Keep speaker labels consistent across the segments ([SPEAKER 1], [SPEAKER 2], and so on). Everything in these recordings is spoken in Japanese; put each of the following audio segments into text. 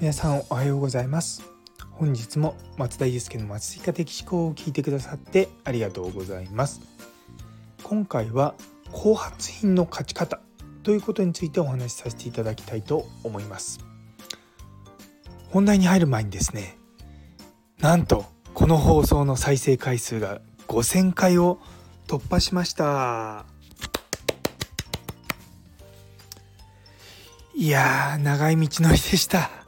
[SPEAKER 1] 皆さんおはようございます。本日も松田祐介の松井家的思考を聞いてくださってありがとうございます。今回は後発品の勝ち方ということについてお話しさせていただきたいと思います。本題に入る前にですねなんとこの放送の再生回数が5000回を突破しました。いやー長い道のりでした。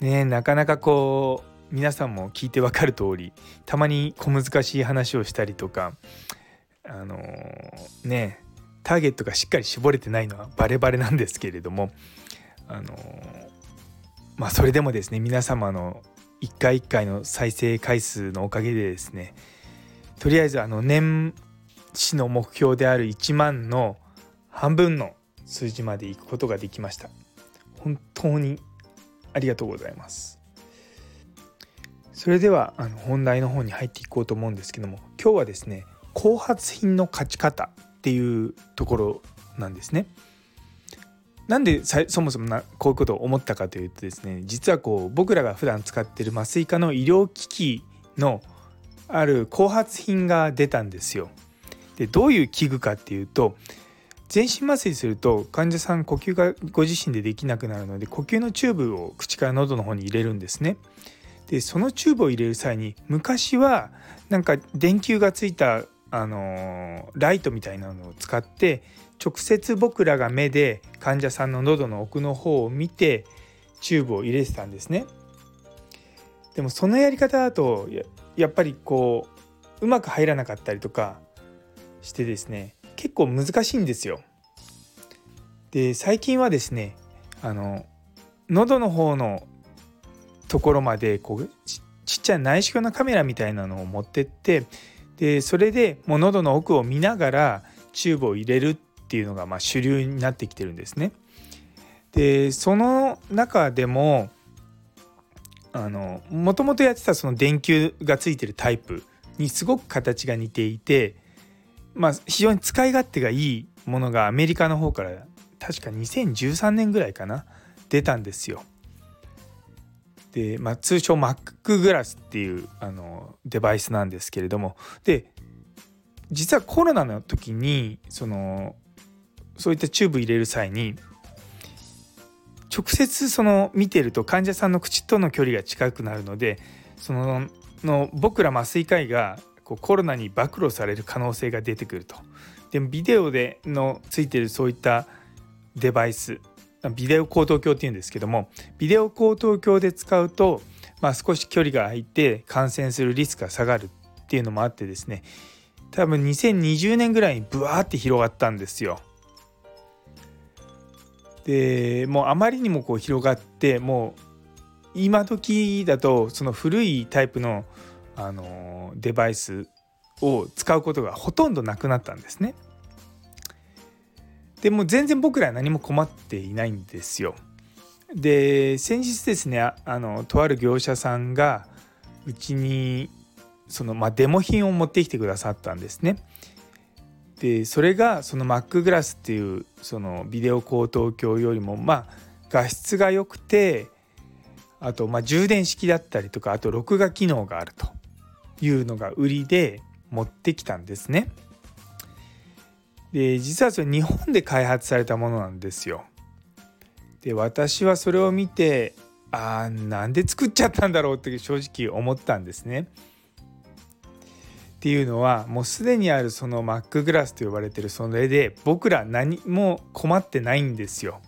[SPEAKER 1] ねなかなかこう皆さんも聞いてわかる通りたまに小難しい話をしたりとかあのー、ねターゲットがしっかり絞れてないのはバレバレなんですけれどもあのー、まあそれでもですね皆様の一回一回の再生回数のおかげでですねとりあえずあの年始の目標である1万の半分の数字まで行くことができました。本当にありがとうございますそれではあの本題の方に入っていこうと思うんですけども今日はですね後発品の勝ち方っていうところなんですねなんでそもそもなこういうことを思ったかというとですね実はこう僕らが普段使ってる麻酔科の医療機器のある後発品が出たんですよ。でどういう器具かっていうと全身麻酔すると患者さん呼吸がご自身でできなくなるので呼吸のチューブを口から喉の方に入れるんですね。でそのチューブを入れる際に昔はなんか電球がついたあのライトみたいなのを使って直接僕らが目で患者さんの喉の奥の方を見てチューブを入れてたんですね。でもそのやり方だとやっぱりこううまく入らなかったりとかしてですね結構難しいんですよ。で最近はですねあの喉の方のところまでこうちっちゃい内視鏡のカメラみたいなのを持ってってでそれでもう喉の奥を見ながらチューブを入れるっていうのがま主流になってきてるんですね。でその中でももともとやってたその電球がついてるタイプにすごく形が似ていてまあ非常に使い勝手がいいものがアメリカの方から確か2013年ぐらいかな出たんですよ。で、まあ、通称 Mac グラスっていうあのデバイスなんですけれどもで実はコロナの時にそのそういったチューブ入れる際に直接その見てると患者さんの口との距離が近くなるのでそのの僕ら麻酔科医がこうコロナに暴露される可能性が出てくると。でもビデオでのついてるそういったデバイスビデオ高等鏡っていうんですけどもビデオ高等鏡で使うと、まあ、少し距離が空いて感染するリスクが下がるっていうのもあってですね多分2020年ぐらいにブワーって広がったんですよ。でもうあまりにもこう広がってもう今時だとその古いタイプの、あのデバイスを使うことがほとんどなくなったんですね。でも全然僕らは何も困っていないんですよ。で先日ですねあのとある業者さんがうちにその、まあ、デモ品を持ってきてくださったんですね。でそれがその Mac グラスっていうそのビデオ高等鏡よりもまあ画質が良くてあとま充電式だったりとかあと録画機能があるというのが売りで持ってきたんですね。で実はそれ日本で開発されたものなんですよ。で私はそれを見てああなんで作っちゃったんだろうって正直思ったんですね。っていうのはもうすでにあるその Mac グラスと呼ばれてるそれで僕ら何も困ってないんですよ。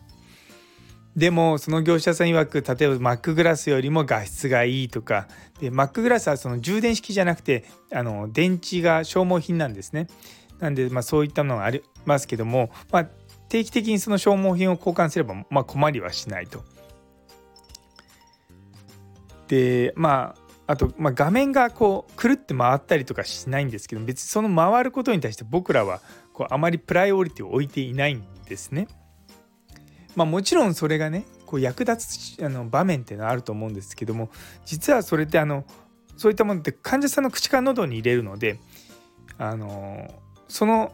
[SPEAKER 1] でもその業者さん曰く例えば Mac グラスよりも画質がいいとかで Mac グラスはその充電式じゃなくてあの電池が消耗品なんですね。なんでまあそういったものがありますけども、まあ、定期的にその消耗品を交換すればまあ困りはしないと。でまああと、まあ、画面がこうくるって回ったりとかしないんですけど別にその回ることに対して僕らはこうあまりプライオリティを置いていないんですね。まあ、もちろんそれがねこう役立つあの場面っていうのはあると思うんですけども実はそれってあのそういったものって患者さんの口から喉に入れるのであのその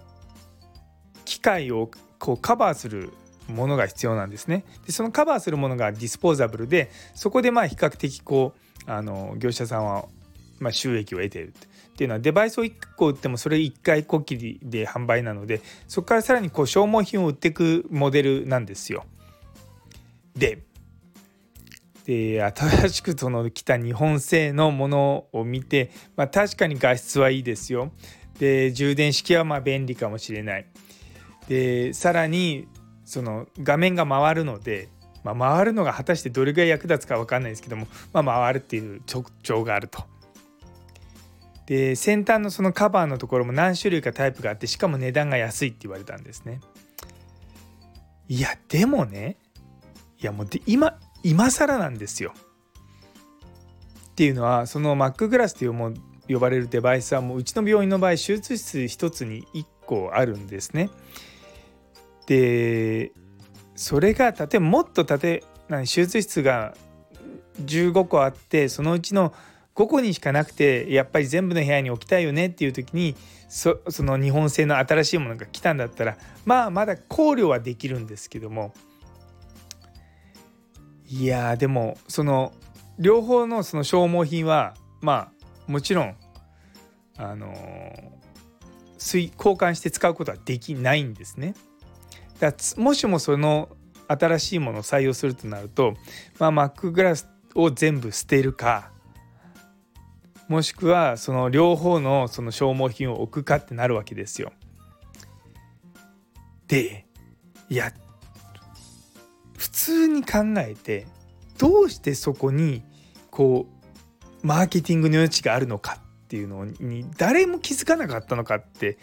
[SPEAKER 1] 機械をこうカバーするものが必要なんですね。でそのカバーするものがディスポーザブルでそこでまあ比較的こうあの業者さんはまあ収益を得ているっていうのはデバイスを1個売ってもそれ1回こっきりで販売なのでそこからさらにこう消耗品を売っていくモデルなんですよ。でで新しくその来た日本製のものを見て、まあ、確かに画質はいいですよ。で充電式はまあ便利かもしれない。でさらにその画面が回るので、まあ、回るのが果たしてどれぐらい役立つか分かんないですけども、まあ、回るっていう特徴があると。で先端のそのカバーのところも何種類かタイプがあってしかも値段が安いって言われたんですね。いやでもねいやもうで今今更なんですよ。っていうのはその Mac グラスというも呼ばれるデバイスはもううちの病院の場合手術室1つに1個あるんですね。でそれが例えばもっと例え手術室が15個あってそのうちの5個にしかなくてやっぱり全部の部屋に置きたいよねっていう時にその日本製の新しいものが来たんだったらまあまだ考慮はできるんですけどもいやでもその両方のその消耗品はまあもちろんあの交換して使うことはできないんですね。だもしもその新しいものを採用するとなると、まあ、Mac グラスを全部捨てるかもしくはその両方のその消耗品を置くかってなるわけですよ。でいや普通に考えてどうしてそこにこうマーケティングの余地があるのかっていうのに誰も気づかなかったのかって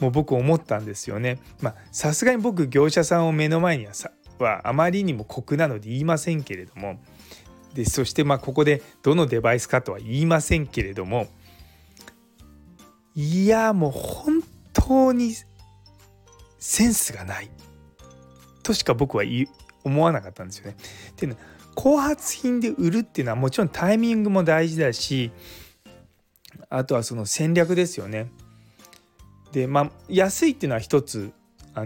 [SPEAKER 1] もう僕思ったんですよね。まさすがに僕業者さんを目の前にはさはあまりにも酷なので言いませんけれどもでそしてまあここでどのデバイスかとは言いませんけれどもいやもう本当にセンスがないとしか僕は思わなかったんですよね。っていうのは後発品で売るっていうのはもちろんタイミングも大事だしあとはその戦略ですよね。でまあ安いっていうのは一つ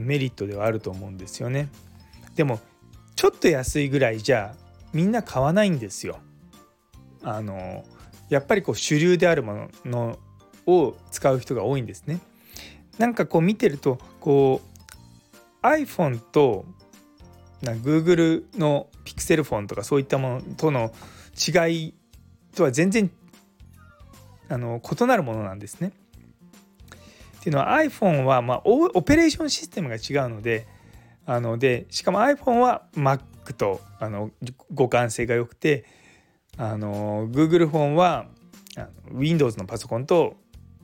[SPEAKER 1] メリットではあると思うんですよね。でもちょっと安いぐらいじゃみんな買わないんですよ。あのやっぱりこう主流であるものを使う人が多いんですね。なんかこう見てるとこう iPhone とな Google の Pixel フォンとかそういったものとの違いとは全然あの異なるものなんですね。っていうのは iPhone はまあオペレーションシステムが違うのであのでしかも iPhone は Mac とあの互換性が良くてあの Google フォンは Windows のパソコンと、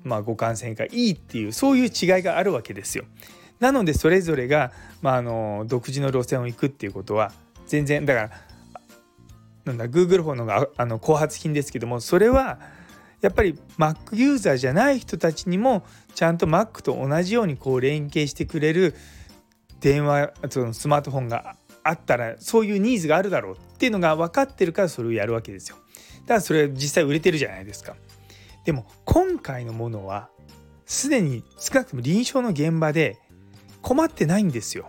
[SPEAKER 1] まあ、互換性がいいっていうそういう違いがあるわけですよ。なのでそれぞれが、まあ、あの独自の路線を行くっていうことは全然だからなんだ Google フォンのがあの後発品ですけどもそれはやっぱり Mac ユーザーじゃない人たちにもちゃんと Mac と同じようにこう連携してくれる電話そのスマートフォンがあったらそういうニーズがあるだろうっていうのが分かってるからそれをやるわけですよ。だからそれ実際売れてるじゃないですか。でも今回のものはすでに少なくとも臨床の現場で困ってないんですよ。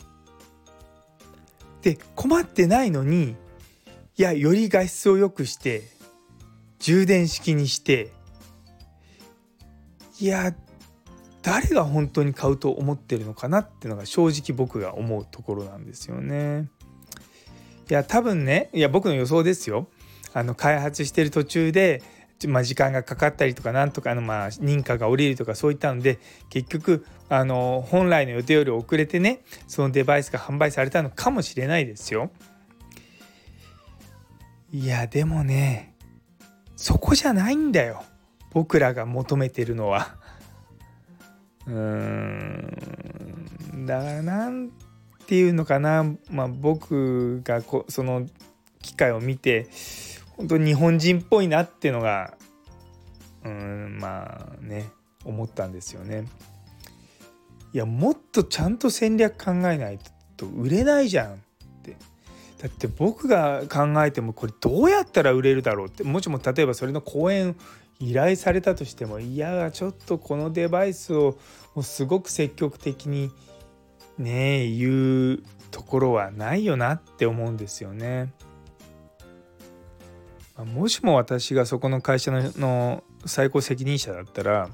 [SPEAKER 1] で困ってないのにいやより画質を良くして充電式にしていや誰が本当に買うと思ってるのかなっていうのが正直僕が思うところなんですよね。いや多分ねいや僕の予想ですよ。あの開発してる途中で、まあ、時間がかかったりとかなんとかのまあ認可が下りるとかそういったので結局あの本来の予定より遅れてねそのデバイスが販売されたのかもしれないですよ。いやでもねそこじゃないんだよ僕らが求めてるのは。うーん。だからなんていうのかな、まあ、僕がこその機会を見て本当に日本人っぽいなっていうのがうんまあね思ったんですよね。いやもっとちゃんと戦略考えないと売れないじゃんって。だって僕が考えてもこれどうやったら売れるだろうって。もしも例えばそれの講演依頼されたとしてもいやちょっとこのデバイスをもうすごく積極的にね言うところはないよなって思うんですよね。もしも私がそこの会社の最高責任者だったら、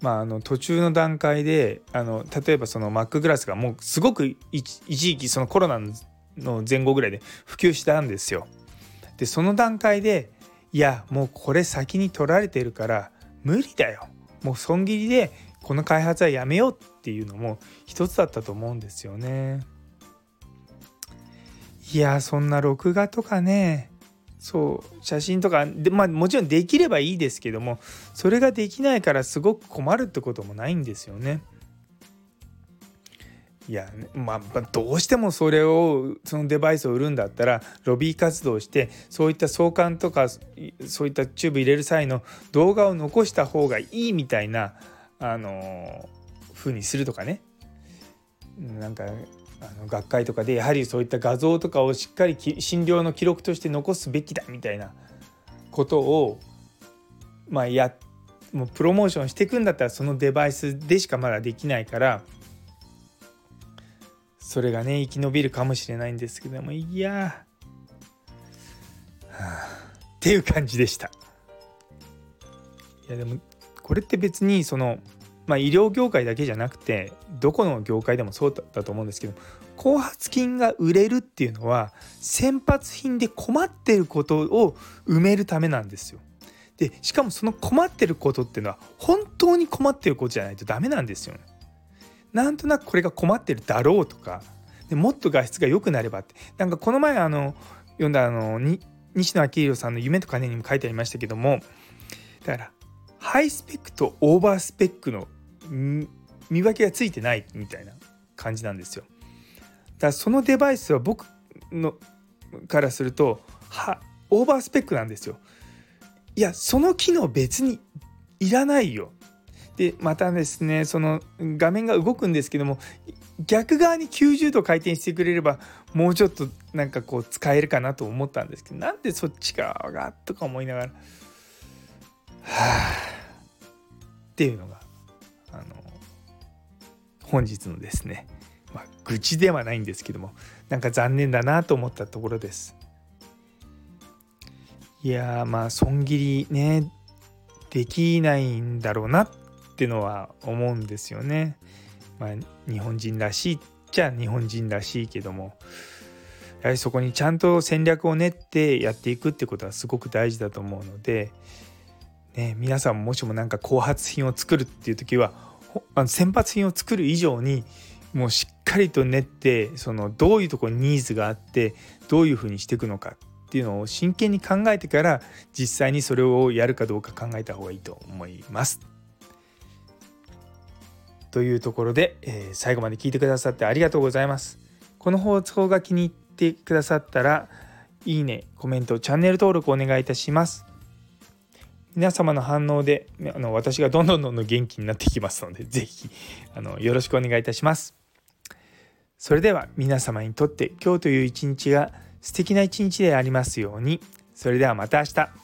[SPEAKER 1] まあ、あの途中の段階であの例えばそのマックグラスがもうすごく一時期そのコロナの前後ぐらいで普及したんですよ。でその段階でいやもうこれ先に取られてるから無理だよもう損切りでこの開発はやめようっていうのも一つだったと思うんですよね。いやそんな録画とかねそう写真とかでまあもちろんできればいいですけどもそれができないからすごく困るってこともないんですよね。いやまあどうしてもそれをそのデバイスを売るんだったらロビー活動してそういった相関とかそういったチューブ入れる際の動画を残した方がいいみたいなあの風にするとかね。なんかあの学会とかでやはりそういった画像とかをしっかり診療の記録として残すべきだみたいなことをまあやもうプロモーションしていくんだったらそのデバイスでしかまだできないからそれがね生き延びるかもしれないんですけどもいやはあ、っていう感じでした。いやでもこれって別にそのまあ、医療業界だけじゃなくてどこの業界でもそうだと思うんですけど後発金が売れるっていうのは先発品で困ってることを埋めるためなんですよ。でしかもその困ってることっていうのは本当に困ってることじゃないとダメなんですよ、ね。なんとなくこれが困ってるだろうとかでもっと画質が良くなればってなんかこの前あの読んだあの西野昭弘さんの「夢と金」にも書いてありましたけどもだからハイスペックとオーバースペックの見分けがついてないみたいな感じなんですよ。だからそのデバイスは僕のからするとはオーバースペックなんですよ。いやその機能別にいらないよ。でまたですねその画面が動くんですけども逆側に90度回転してくれればもうちょっとなんかこう使えるかなと思ったんですけどなんでそっちかがとか思いながらはあっていうのがあの本日のですね、まあ、愚痴ではないんですけどもなんか残念だなと思ったところです。いやまあ損切りねできないんだろうなっっていうのは思うんですよね。まあ、日本人らしいっちゃ日本人らしいけどもやはりそこにちゃんと戦略を練ってやっていくってことはすごく大事だと思うのでね、皆さんもしも何か後発品を作るっていう時は先発品を作る以上にもうしっかりと練ってそのどういうとこにニーズがあってどういうふうにしていくのかっていうのを真剣に考えてから実際にそれをやるかどうか考えた方がいいと思います。というところで、えー、最後まで聞いてくださってありがとうございます。この放送が気に入ってくださったらいいね、コメント、チャンネル登録お願いいたします。皆様の反応であの私がどんどんどんどん元気になってきますので是非あのよろしくお願いいたします。それでは皆様にとって今日という一日が素敵な一日でありますように。それではまた明日。